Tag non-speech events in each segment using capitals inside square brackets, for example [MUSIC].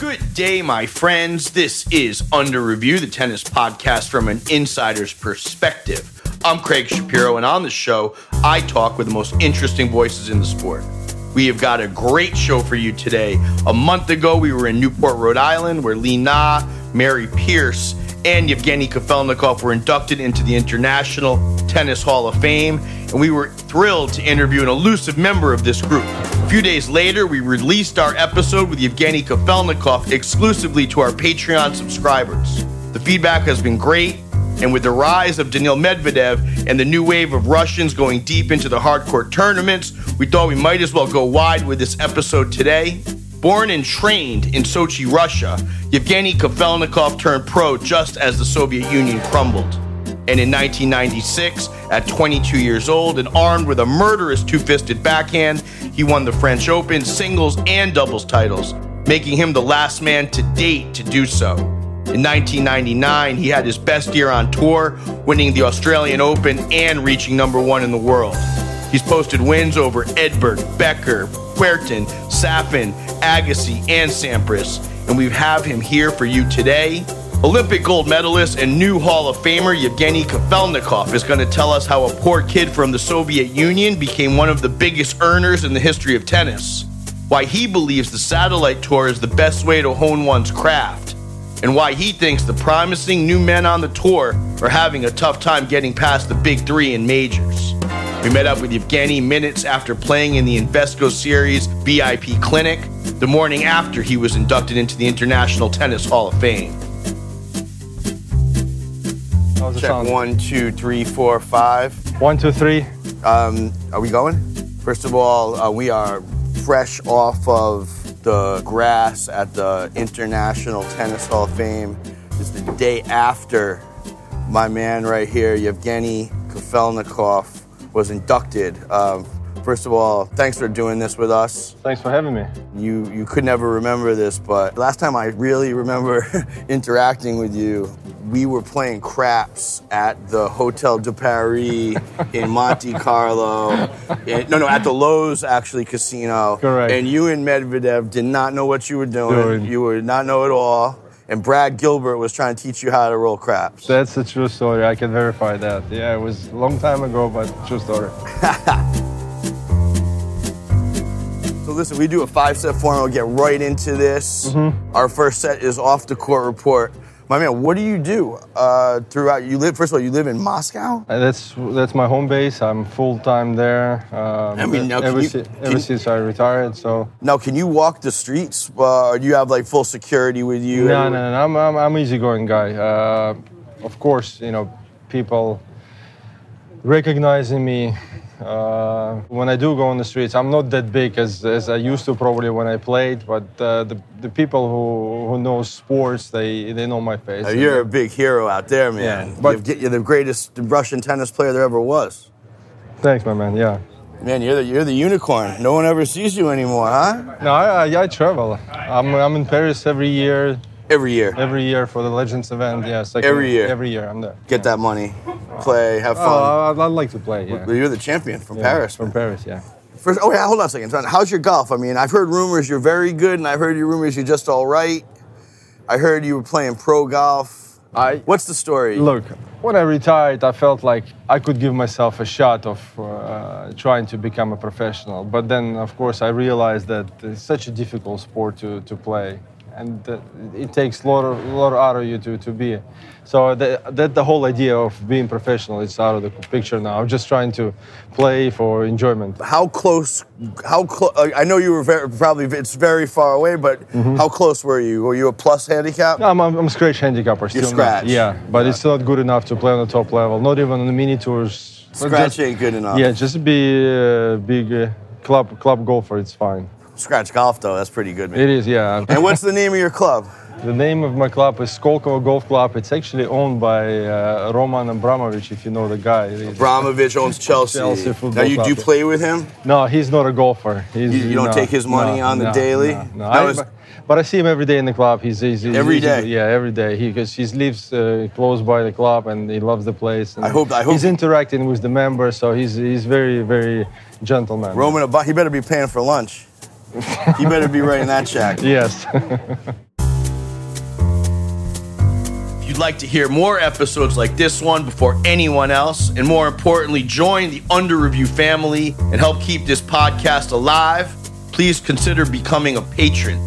Good day, my friends. This is Under Review, the tennis podcast from an insider's perspective. I'm Craig Shapiro, and on the show, I talk with the most interesting voices in the sport. We have got a great show for you today. A month ago, we were in Newport, Rhode Island, where Li Na, Mary Pierce, and Yevgeny Kafelnikov were inducted into the International Tennis Hall of Fame, and we were thrilled to interview an elusive member of this group. A few days later, we released our episode with Yevgeny Kafelnikov exclusively to our Patreon subscribers. The feedback has been great, and with the rise of Daniil Medvedev and the new wave of Russians going deep into the hardcourt tournaments, we thought we might as well go wide with this episode today. Born and trained in Sochi, Russia, Yevgeny Kafelnikov turned pro just as the Soviet Union crumbled. And in 1996, at 22 years old and armed with a murderous two fisted backhand, he won the French Open singles and doubles titles, making him the last man to date to do so. In 1999, he had his best year on tour, winning the Australian Open and reaching number one in the world. He's posted wins over Edberg, Becker, Puerton, Safin, Agassi, and Sampras, and we have him here for you today. Olympic gold medalist and new Hall of Famer Yevgeny Kafelnikov is going to tell us how a poor kid from the Soviet Union became one of the biggest earners in the history of tennis, why he believes the satellite tour is the best way to hone one's craft, and why he thinks the promising new men on the tour are having a tough time getting past the big three in majors. We met up with Yevgeny minutes after playing in the Invesco Series VIP clinic, the morning after he was inducted into the International Tennis Hall of Fame. It Check sound? one, two, three, four, five. One, two, three. Um, are we going? First of all, uh, we are fresh off of the grass at the International Tennis Hall of Fame. It's the day after my man right here, Yevgeny Kafelnikov, was inducted. Um, first of all, thanks for doing this with us. Thanks for having me. You you could never remember this, but last time I really remember [LAUGHS] interacting with you, we were playing craps at the Hotel de Paris in [LAUGHS] Monte Carlo. And- no, no, at the Loews actually casino. Correct. And you and Medvedev did not know what you were doing. Doing. You would not know at all. And Brad Gilbert was trying to teach you how to roll craps. That's a true story. I can verify that. Yeah, it was a long time ago, but true story. [LAUGHS] So listen, we do a five-set format. We'll get right into this. Mm-hmm. Our first set is off the court report. My man, what do you do uh, throughout? You live first of all. You live in Moscow. Uh, That's that's my home base. I'm full time there. Um, I mean, now ever, you- si- ever since I retired. So Now, can you walk the streets, uh, or do you have like full security with you? no, no, no. I'm I'm, I'm easygoing guy. Uh, of course, you know, people recognizing me. Uh, when I do go on the streets, I'm not that big as, as I used to probably when I played, but uh, the, the people who, who know sports, they, they know my face. Uh, You're a big hero out there, man. Yeah, but- you're the greatest Russian tennis player there ever was. Thanks, my man. Yeah. Man, you're the you're the unicorn. No one ever sees you anymore, huh? No, I, I, I travel. I'm, I'm in Paris every year, Every year, every year for the Legends event. Yeah, Every year? Every year I'm there. get that money, play, have fun. Oh, I'd, I'd like to play. Yeah. You're the champion from Yeah, Paris. From man. Paris, yeah. First, oh yeah, hold on a second. Son. How's your golf? I mean, I've heard rumors you're very good, and I've heard your rumors you're just all right. I heard you were playing pro golf. I What's the story? look. When I retired, I felt like I could give myself a shot of uh, trying to become a professional. But then, of course, I realized that it's such a difficult sport to, to play, and it takes a lot, of, lot out of you to, to be. So that, that the whole idea of being professional is out of the picture now. I'm just trying to play for enjoyment. How close? How close? I know you were very, probably. It's very far away, but Mm-hmm. how close were you? Were you a plus handicap? I'm, I'm, I'm scratch handicapper. Still not- scratch. Yeah, but it's not good enough to play on the top level. Not even on the mini tours. Scratch just- ain't good enough. Yeah, just be a big uh, club club golfer. It's fine. Scratch golf though. That's pretty good, man. It is, yeah. [LAUGHS] And what's the name of your club? the name of my club is Skolkovo Golf Club. It's actually owned by uh, Roman Abramovich, if you know the guy. Abramovich owns Chelsea. Chelsea now you do Club. play with him? No, he's not a golfer. He's, You- you don't no, take his money no, on the daily? No, no. I- was- but, I see him every day in the club. He's, he's, he's Every he's- day? Yeah, every day. He because he lives uh, close by the club and he loves the place. And I hope- I hope- he's interacting with the members, so he's he's very very gentleman. Roman, he better be paying for lunch you better be writing that check. [LAUGHS] Yes. if you'd like to hear more episodes like this one before anyone else, and more importantly, join the Under Review family and help keep this podcast alive, please consider becoming a patron.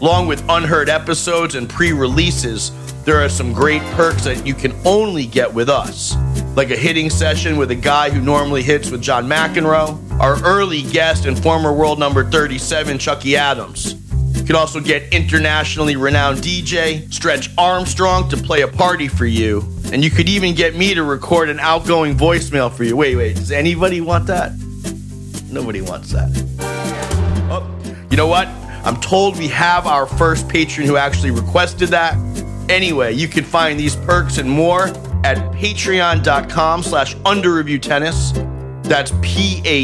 Along with unheard episodes and pre releases, there are some great perks that you can only get with us like a hitting session with a guy who normally hits with John McEnroe, our early guest and former world number 37, Chucky Adams. You can also get internationally renowned DJ Stretch Armstrong to play a party for you, and you could even get me to record an outgoing voicemail for you. Wait, wait, does anybody want that? Nobody wants that. Oh, you know what? I'm told we have our first patron who actually requested that. Anyway, you can find these perks and more at patreon.com slash underreviewtennis. That's P-A-T-R-E-O-N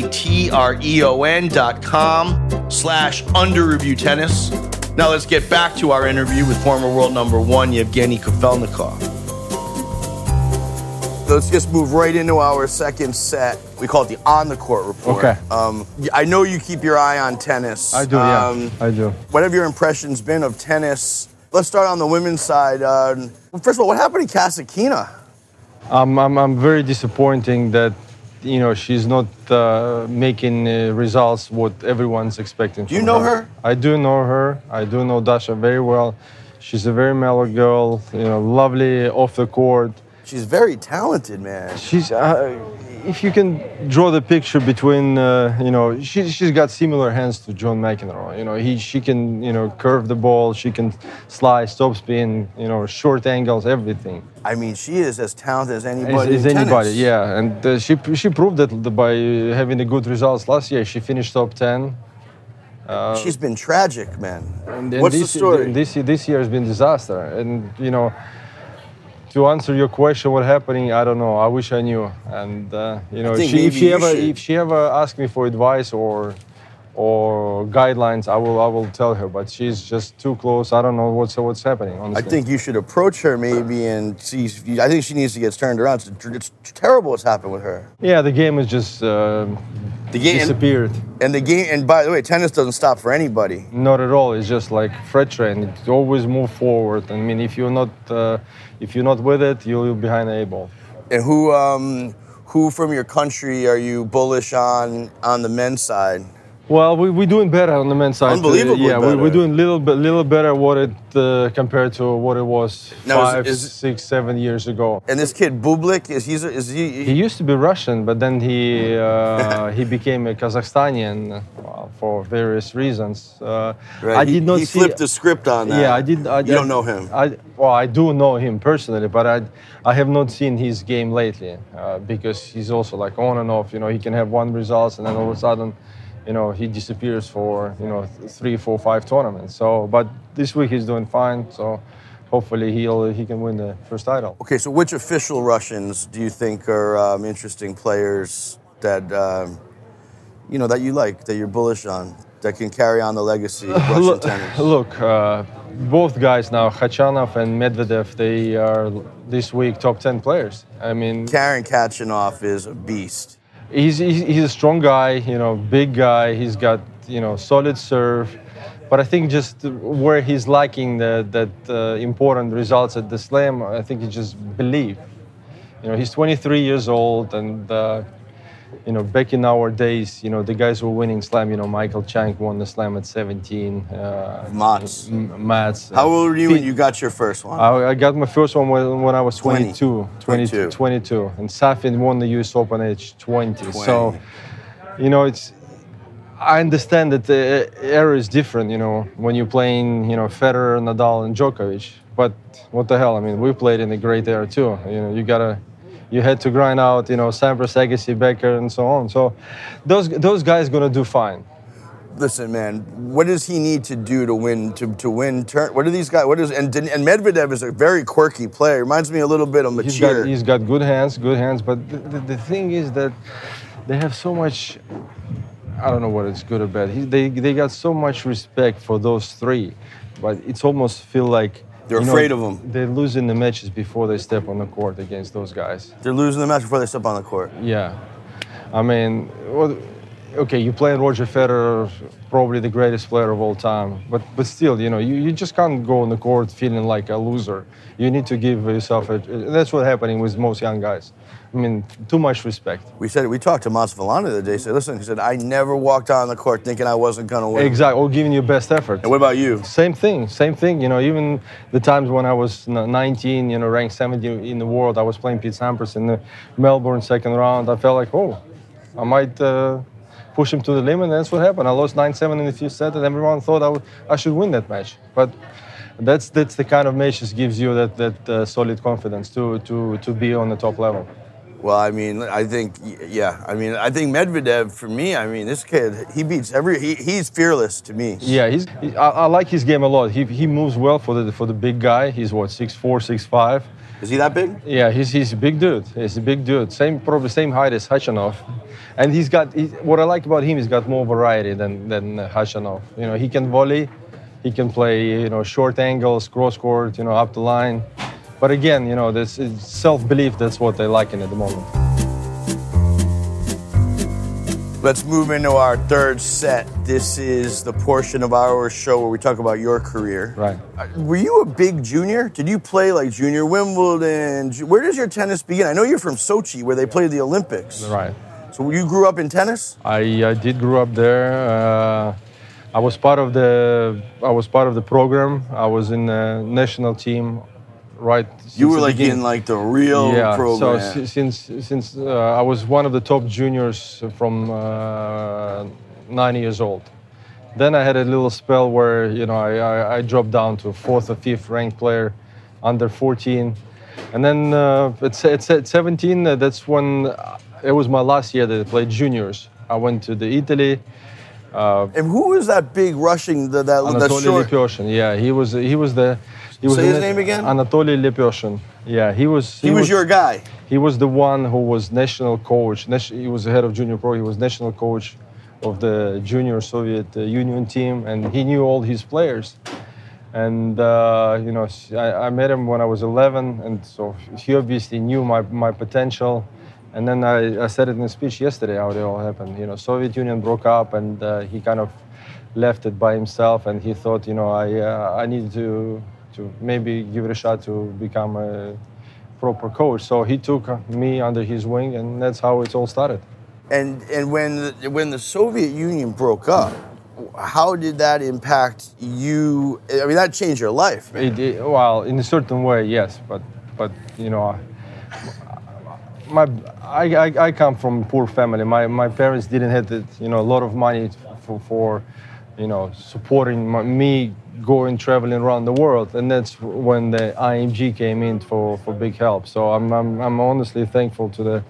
dot com slash underreviewtennis. Now let's get back to our interview with former world number one, Yevgeny Kafelnikov. Let's just move right into our second set. We call it the on the court report. Okay. Um, I know you keep your eye on tennis. I do, Um, yeah. I do. what have your impressions been of tennis? Let's start on the women's side. Uh, first of all, what happened to Kasatkina? I'm, I'm, I'm very disappointing that you know she's not uh, making uh, results what everyone's expecting. Do you know her? I do know her. I do know Dasha very well. She's a very mellow girl. You know, lovely off the court. She's very talented, man. She's uh, if you can draw the picture between uh, you know she, she's got similar hands to John McEnroe. You know he she can you know curve the ball. She can slide, stop spin. You know short angles, everything. I mean, she is as talented as anybody. is in anybody, tennis. yeah. And uh, she she proved that by having the good results last year. She finished top ten. She's been tragic, man. And, and What's this, the story? This this year has been disaster. And you know, to answer your question, what happening? I don't know. I wish I knew. And uh, you know, think she, if she ever should. if she ever asks me for advice or or guidelines, I will I will tell her. But she's just too close. I don't know what's what's happening. I think you should approach her maybe and see. I think she needs to get turned around. It's, it's terrible what's happened with her. Yeah, the game is just uh, The game disappeared. and the game. And by the way, tennis doesn't stop for anybody. Not at all. It's just like freight train. It always move forward. I mean, if you're not uh, if you're not with it, you're behind the eight ball. And who, um, who from your country are you bullish on on the men's side? Well, we, we're doing better on the men's side. Unbelievably yeah, we, better. we're doing a little bit, little better what it uh, compared to what it was Now, five, is- six, seven years ago. And this kid Bublik is he's is he? He used to be Russian, but then he uh, he became a Kazakhstanian well, for various reasons. Uh, Right, I he- did not he see. flipped the script on that. Yeah, I did. I, You don't know him. I, well, I do know him personally, but I, I have not seen his game lately uh, because he's also like on and off. You know, he can have one results and then all of a sudden, you know, he disappears for you know three, four, five tournaments. So, but this week he's doing fine. So, hopefully he'll he can win the first title. Okay, so which official Russians do you think are um, interesting players that um, you know that you like, that you're bullish on, that can carry on the legacy of [LAUGHS] Russian Look, tennis? look uh, both guys now, Khachanov and Medvedev, they are this week top 10 players. I mean, Karen Khachanov is a beast. He's, he's, a strong guy, you know, big guy. He's got, you know, solid serve. But I think just where he's lacking the, that uh, important results at the slam, I think he just believe. You know, he's 23 years old, and uh, you know, back in our days, you know, the guys were winning slam. You know, Michael Chang won the slam at 17. Uh, Mats. M- Mats. How old were you when you got your first one? I, I got my first one when, when I was 20. 22, 22, 22. 22. And Safin won the US Open at age 20. So, you know, it's. I understand that the era is different, you know, when you're playing, you know, Federer, Nadal, and Djokovic. But what the hell? I mean, we played in a great era too. You know, you gotta, you had to grind out, you know, Sampras, Agassi, Becker, and so on. So, those those guys gonna do fine. Listen, man, what does he need to do to win to, to win turn? What are these guys? What is and and Medvedev is a very quirky player. Reminds me a little bit of He's Mecir. got, he's got good hands, good hands. But the, the, the thing is that they have so much. I don't know what it's good or bad. He, they they got so much respect for those three, but it's almost feel like They're you know, afraid of 'em. They're losing the matches before they step on the court against those guys. They're losing the match before they step on the court. Yeah, I mean, well, okay, you play Roger Federer, probably the greatest player of all time, but but still, you know, you, you just can't go on the court feeling like a loser. You need to give yourself a. That's what's happening with most young guys. I mean, too much respect. We said we talked to Masvidal the other day. He said, "Listen," he said, "I never walked on the court thinking I wasn't gonna win." Exactly, or giving your best effort. And what about you? Same thing, same thing. You know, even the times when I was 19, you know, ranked 70 in the world, I was playing Pete Sampras in the Melbourne second round. I felt like, oh, I might uh, push him to the limit. And that's what happened. I lost 9-7 in the fifth set, and everyone thought I, would, I should win that match. But that's that's the kind of match that gives you that that uh, solid confidence to to to be on the top level. Well, I mean, I think, yeah, I mean, I think Medvedev for me. I mean, this kid, he beats every. He, he's fearless to me. Yeah, he's. He, I, I, like his game a lot. He, he moves well for the for the big guy. He's what six four, six five. Is he that big? Yeah, he's he's a big dude. He's a big dude. Same probably same height as Khachanov, and he's got. He, what I like about him, is he's got more variety than than uh, Khachanov. You know, he can volley, he can play. You know, short angles, cross court. You know, up the line. But again, you know, this self-belief. That's what they're lacking at the moment. Let's move into our third set. This is the portion of our show where we talk about your career. Right. Were you a big junior? Did you play like junior Wimbledon? Where does your tennis begin? I know you're from Sochi, where they play the Olympics. Right. So you grew up in tennis? I, I did grow up there. Uh, I was part of the I was part of the program. I was in the national team right. You were like in like the real yeah, program. So since since uh, I was one of the top juniors from uh, nine years old. Then I had a little spell where you know I, I, I dropped down to fourth or fifth ranked player, under 14, and then uh, it's at 17 uh, that's when it was my last year that I played juniors. I went to the Italy. Uh, and who was that big rushing the, that Anatoly that short? Lepeshin, yeah, he was he was the he was Say his name again? Anatoly Lepeshin. Yeah, he was. He, he was, was, your guy. He was the one who was national coach. He was the head of junior pro. He was national coach of the junior Soviet uh, Union team, and he knew all his players. And uh, you know, I, I, met him when I was 11, and so he obviously knew my, my potential. And then I, I said it in a speech yesterday how it all happened. You know, Soviet Union broke up, and uh, he kind of left it by himself, and he thought, you know, I uh, I needed to to maybe give it a shot to become a proper coach. So he took me under his wing, and that's how it all started. And and when the, when the Soviet Union broke up, how did that impact you? I mean, that changed your life. It, it, well, in a certain way, yes, but but you know, my I, I, I come from a poor family. My my parents didn't have the, you know a lot of money for for you know supporting my, me going traveling around the world, and that's when the IMG came in for, for big help. So I'm, I'm, I'm honestly thankful to the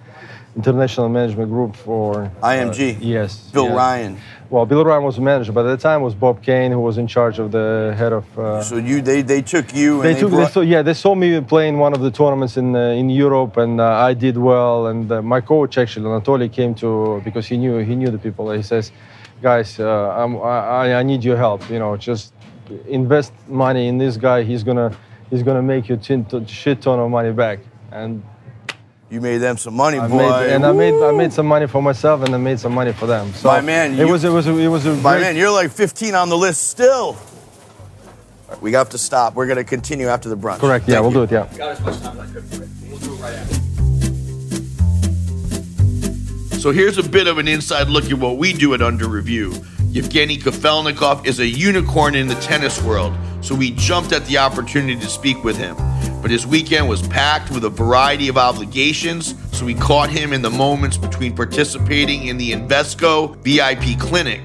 international management group for IMG. Uh, yes, Bill yes. Ryan. Well, Bill Ryan was the manager, but at the time was Bob Kain who was in charge of the head of. Uh, so you they, they took you. they, they took brought... they saw, yeah they saw me playing one of the tournaments in uh, in Europe and uh, I did well and uh, my coach actually Anatoly came to because he knew he knew the people he says, guys uh, I, I need your help you know just invest money in this guy, he's gonna he's gonna make you a shit ton of money back. And you made them some money, I boy. Made, and Woo! I made I made some money for myself, and I made some money for them. So my man, it you, was it was a, it was a my great... man. You're like 15 on the list still. Right, we have to stop. We're gonna continue after the brunch. Correct. Thank yeah, we'll you. do it. Yeah. Got as much time as I could. We'll do it right after. So here's a bit of an inside look at what we do at Under Review. Yevgeny Kafelnikov is a unicorn in the tennis world, so we jumped at the opportunity to speak with him. But his weekend was packed with a variety of obligations, so we caught him in the moments between participating in the Invesco VIP clinic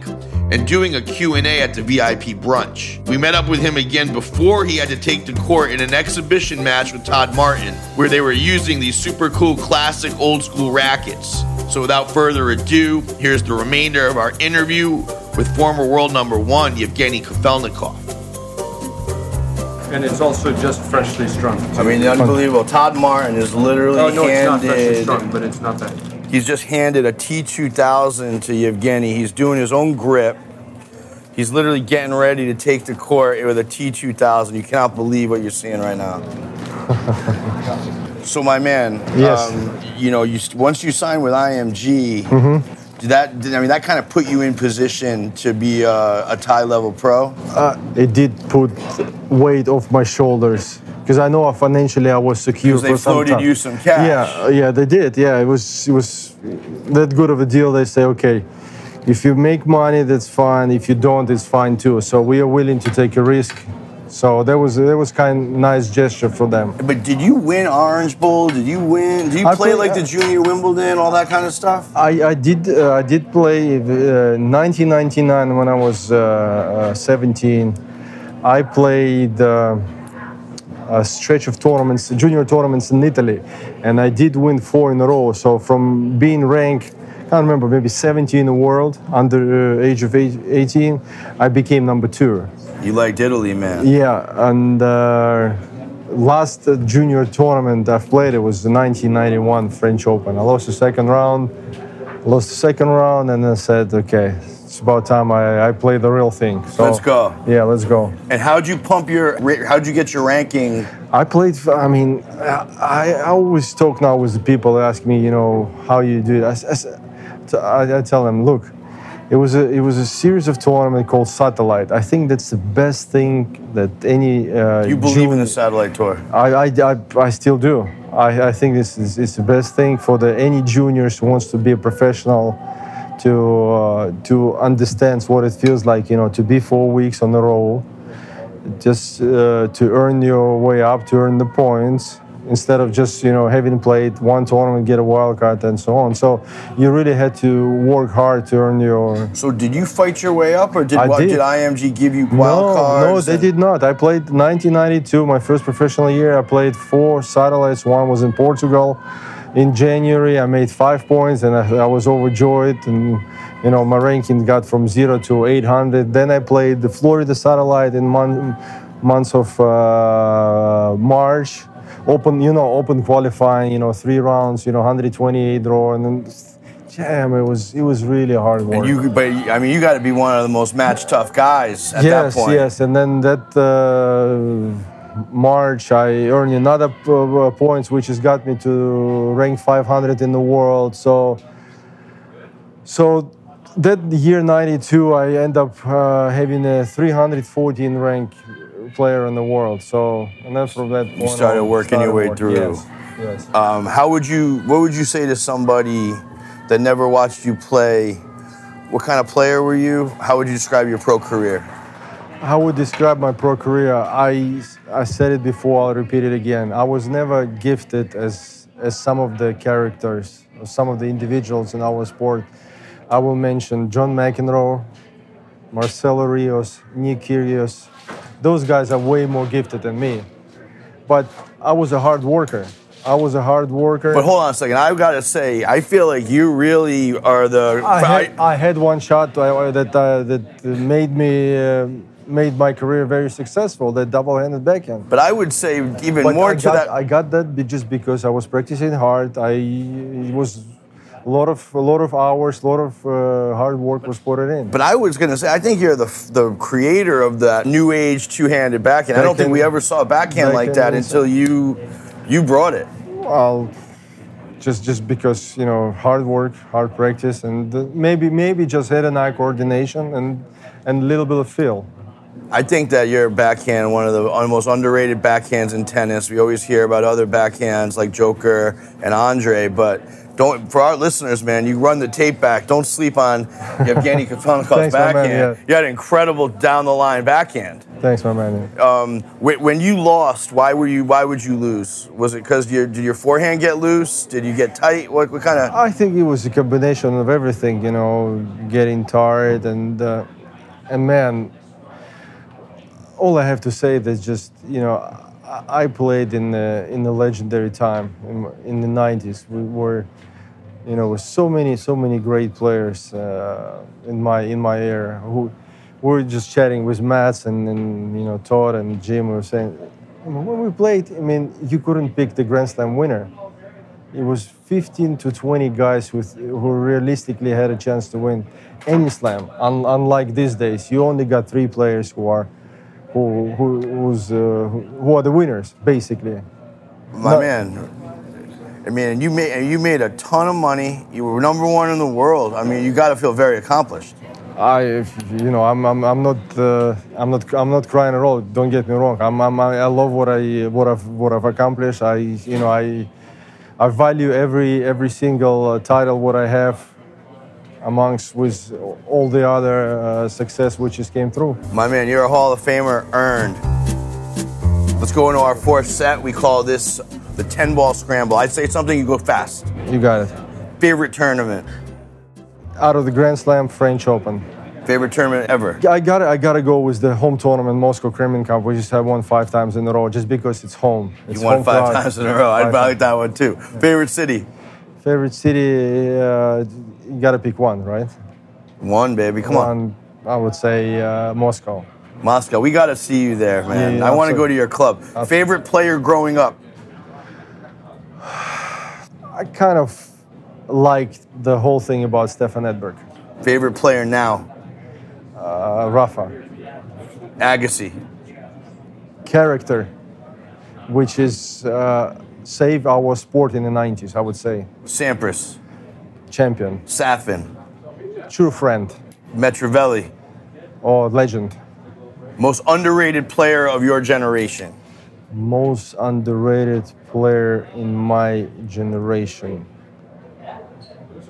and doing a Q&A at the VIP brunch. We met up with him again before he had to take to court in an exhibition match with Todd Martin, where they were using these super cool classic old school rackets. So without further ado, here's the remainder of our interview with former world number one Yevgeny Kafelnikov. And it's also just freshly strung. I mean, the unbelievable. Todd Martin is literally oh, no, handed. it's not freshly strung, but it's not that. He's just handed a T2000 to Yevgeny. He's doing his own grip. He's literally getting ready to take the court with a T2000. You cannot believe what you're seeing right now. [LAUGHS] so, my man, yes. Um, you know, you, once you sign with IMG, mm-hmm Did that? Did, I mean, that kind of put you in position to be a, a Thai level pro. Uh, it did put weight off my shoulders because I know financially I was secure. Because they for some floated time. you some cash. Yeah, yeah, they did. Yeah, it was it was that good of a deal. They say, okay, if you make money, that's fine. If you don't, it's fine too. So we are willing to take a risk. So that was that was kind of nice gesture for them. But did you win Orange Bowl? Did you win? Did you I play like the Junior Wimbledon, all that kind of stuff? I, I did uh, I did play uh, 1999 when I was uh, uh, 17. I played uh, a stretch of tournaments, junior tournaments in Italy, and I did win four in a row. So from being ranked, can't remember, maybe 70 in the world under uh, age of eight- 18, I became number two. You liked Italy, man. Yeah, and uh, last uh, junior tournament I've played it was the 1991 French Open. I lost the second round, lost the second round, and then said, okay, it's about time I, I play the real thing. So Let's go. Yeah, let's go. And how'd you pump your? How'd you get your ranking? I played. I mean, I, I always talk now with the people that ask me, you know, how you do it. I, I t- I- I tell them, look, it was a it was a series of tournament called Satellite. I think that's the best thing that any. Uh, You believe in the satellite tour? I, I, I, I still do. I, I think this is it's the best thing for the any juniors who wants to be a professional to uh, to understand what it feels like, you know, to be four weeks on a roll, just uh, to earn your way up, to earn the points, instead of just you know having played one tournament, get a wild card, and so on. So you really had to work hard to earn your So did you fight your way up, or did I what, did. did IMG give you wild no, cards? No, they did not. I played 1992, my first professional year. I played four satellites. One was in Portugal. In January, I made five points, and I, I was overjoyed. And you know, my ranking got from zero to 800. Then I played the Florida satellite in mon- months of uh, March. Open, you know, open qualifying. You know, three rounds. You know, 128 draw, and then. Damn, it was it was really hard work. And you, but I mean, you got to be one of the most match tough guys at yes, that point. yes, and then that uh, March I earned another p- uh, points, which has got me to rank 500 in the world. So, so that year 92, I end up uh, having a 314 rank player in the world. So, and then from that point, started on, working your way through. Yes, yes. Um, how would you? What would you say to somebody that never watched you play? What kind of player were you? How would you describe your pro career? How would describe my pro career? I, I said it before, I'll repeat it again. I was never gifted as, as some of the characters, or some of the individuals in our sport. I will mention John McEnroe, Marcelo Rios, Nick Kyrgios. Those guys are way more gifted than me. But I was a hard worker. I was a hard worker. But hold on a second. I've got to say, I feel like you really are the. I had, I had one shot uh, that uh, that made me uh, made my career very successful. That double-handed backhand. but I would say even But more I to got, that. I got that just because I was practicing hard. I was a lot of a lot of hours, a lot of uh, hard work was put it in. But I was gonna say, I think you're the the creator of that new age two-handed backhand. I don't think we ever saw a backhand like that until you you brought it. well, just just because you know hard work, hard practice, and maybe maybe just head and eye coordination and and a little bit of feel. I think that your backhand, one of the most underrated backhands in tennis. We always hear about other backhands like Joker and Andre, but don't for our listeners, man. You run the tape back. Don't sleep on [LAUGHS] Yevgeny Kafelnikov's my man, backhand. yeah. You had an incredible down the line backhand. Thanks, my man. Um, when you lost, why were you? Why would you lose? Was it because your did your forehand get loose? Did you get tight? What, what kind of? I think it was a combination of everything, you know, getting tired and uh, and man, all I have to say is just you know, I, played in the in the legendary time in, in the '90s. We were, you know, with so many so many great players uh, in my in my era who we were just chatting with Mats and, and you know Todd and Jim were saying when we played, I mean, you couldn't pick the Grand Slam winner it was 15 to 20 guys with, who realistically had a chance to win any slam. Un, unlike these days, you only got three players who are who, who, who's, uh, who are the winners, basically. My No. man. I mean, you made you made a ton of money. You were number one in the world. I mean, you got to feel very accomplished. I, you know, I'm, I'm, I'm not, uh, I'm not, I'm not crying at all. Don't get me wrong. I'm, I'm, I love what I, what I've, what I've accomplished. I, you know, I, I value every, every single uh, title what I have, amongst with all the other uh, success which just came through. My man, you're a Hall of Famer earned. Let's go into our fourth set. We call this the 10 ball scramble. I'd say something, you go fast. You got it. Favorite tournament? Out of the Grand Slam, French Open. Favorite tournament ever? I got it. I gotta go with the home tournament, Moscow Kremlin Cup. We just have won five times in a row, just because it's home. It's You won home five crowd. times in a row. I'd like that one too. Favorite city? Favorite city, uh, you gotta pick one, right? One, baby. Come on. I would say uh, Moscow. Moscow. We got to see you there, man. Yeah, I want to go to your club. Favorite player growing up? [SIGHS] I kind of liked the whole thing about Stefan Edberg, Favorite player now? uh, Rafa. Agassi. Character, which is uh, saved our sport in the 90s, I would say. Sampras. Champion, Safin. true friend, Metrovelli. or legend. Most underrated player of your generation? Most underrated player in my generation.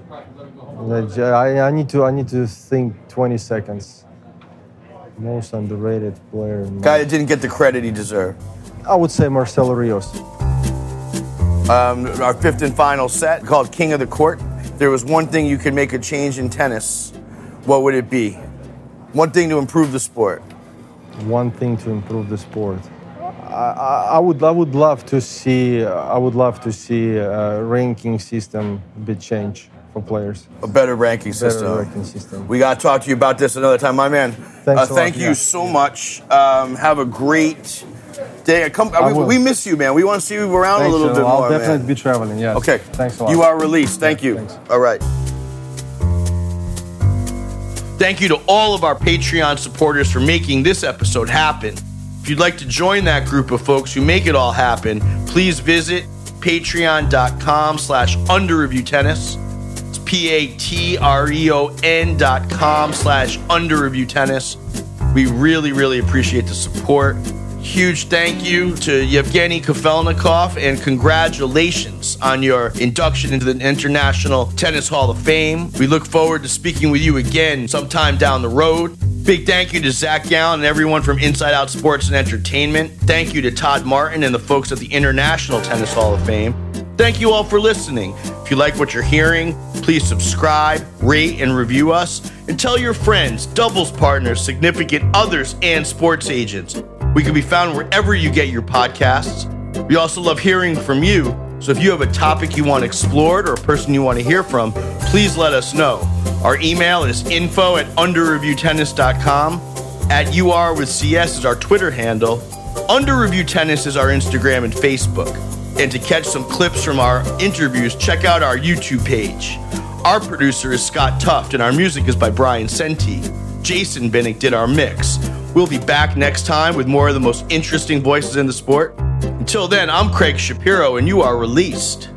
I, I need to I need to think 20 seconds. Most underrated player. In Guy that didn't get the credit he deserved. I would say Marcelo Rios. Um, our fifth and final set called King of the Court. There was one thing you could make a change in tennis. What would it be? One thing to improve the sport. One thing to improve the sport. I, I, would I would love to see I would love to see a ranking system be changed for players. A better ranking system. Better ranking system. We got to talk to you about this another time, my man. Thanks uh, lot, thank you yeah. so much. Um, have a great day. Come, we, we miss you, man. We want to see you around Thanks, a little bit I'll more, definitely man. be traveling. Yes. Okay. Thanks a lot. You are released. Thank you. thanks. All right. Thank you to all of our Patreon supporters for making this episode happen. If you'd like to join that group of folks who make it all happen, please visit patreon.com slash underreviewtennis. It's P-A-T-R-E-O-N dot com slash underreviewtennis. We really, really appreciate the support. Huge thank you to Yevgeny Kafelnikov and congratulations on your induction into the International Tennis Hall of Fame. We look forward to speaking with you again sometime down the road. Big thank you to Zach Gown and everyone from Inside Out Sports and Entertainment. Thank you to Todd Martin and the folks at the International Tennis Hall of Fame. Thank you all for listening. If you like what you're hearing, please subscribe, rate, and review us, and tell your friends, doubles partners, significant others, and sports agents. We can be found wherever you get your podcasts. We also love hearing from you, so if you have a topic you want explored or a person you want to hear from, please let us know. Our email is info at underreviewtennis.com. At UR with CS is our Twitter handle. Under Review Tennis is our Instagram and Facebook. And to catch some clips from our interviews, check out our YouTube page. Our producer is Scott Tuft, and our music is by Brian Senti. Jason Binnick did our mix. We'll be back next time with more of the most interesting voices in the sport. Until then, I'm Craig Shapiro, and you are released.